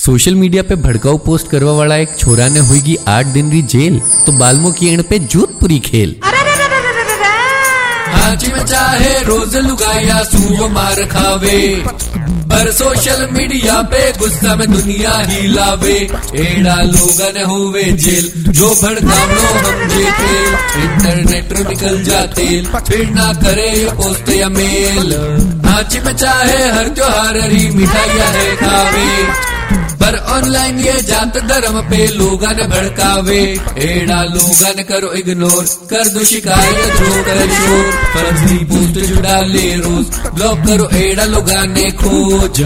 Social media पे भड़काऊ post करवा वाला एक छोरा ने हुई आठ दिन री जेल तो बालमो की एंड पे जोधपुरी खेल। चाहे रोज लुगाया सूव मार खावे, पर सोशल मीडिया पे गुस्सा में दुनिया ही लावे। एड़ा लोगन हुए जेल, जो भड़कावनो हम जे खेल। इंटरनेट रो निकल जाते फिर ना करे पोस्ट या मेल। हाजी में चाहे हर त्योहार री मिठाइया है खावे ऑनलाइन ये जात धर्म पे, लोगन भड़कावे। एड़ा लोगन करो इग्नोर कर दो शिकायत शोर। फर्जी जुड़ा ले रोज। ब्लॉक करो एड़ा लोगाने खोज।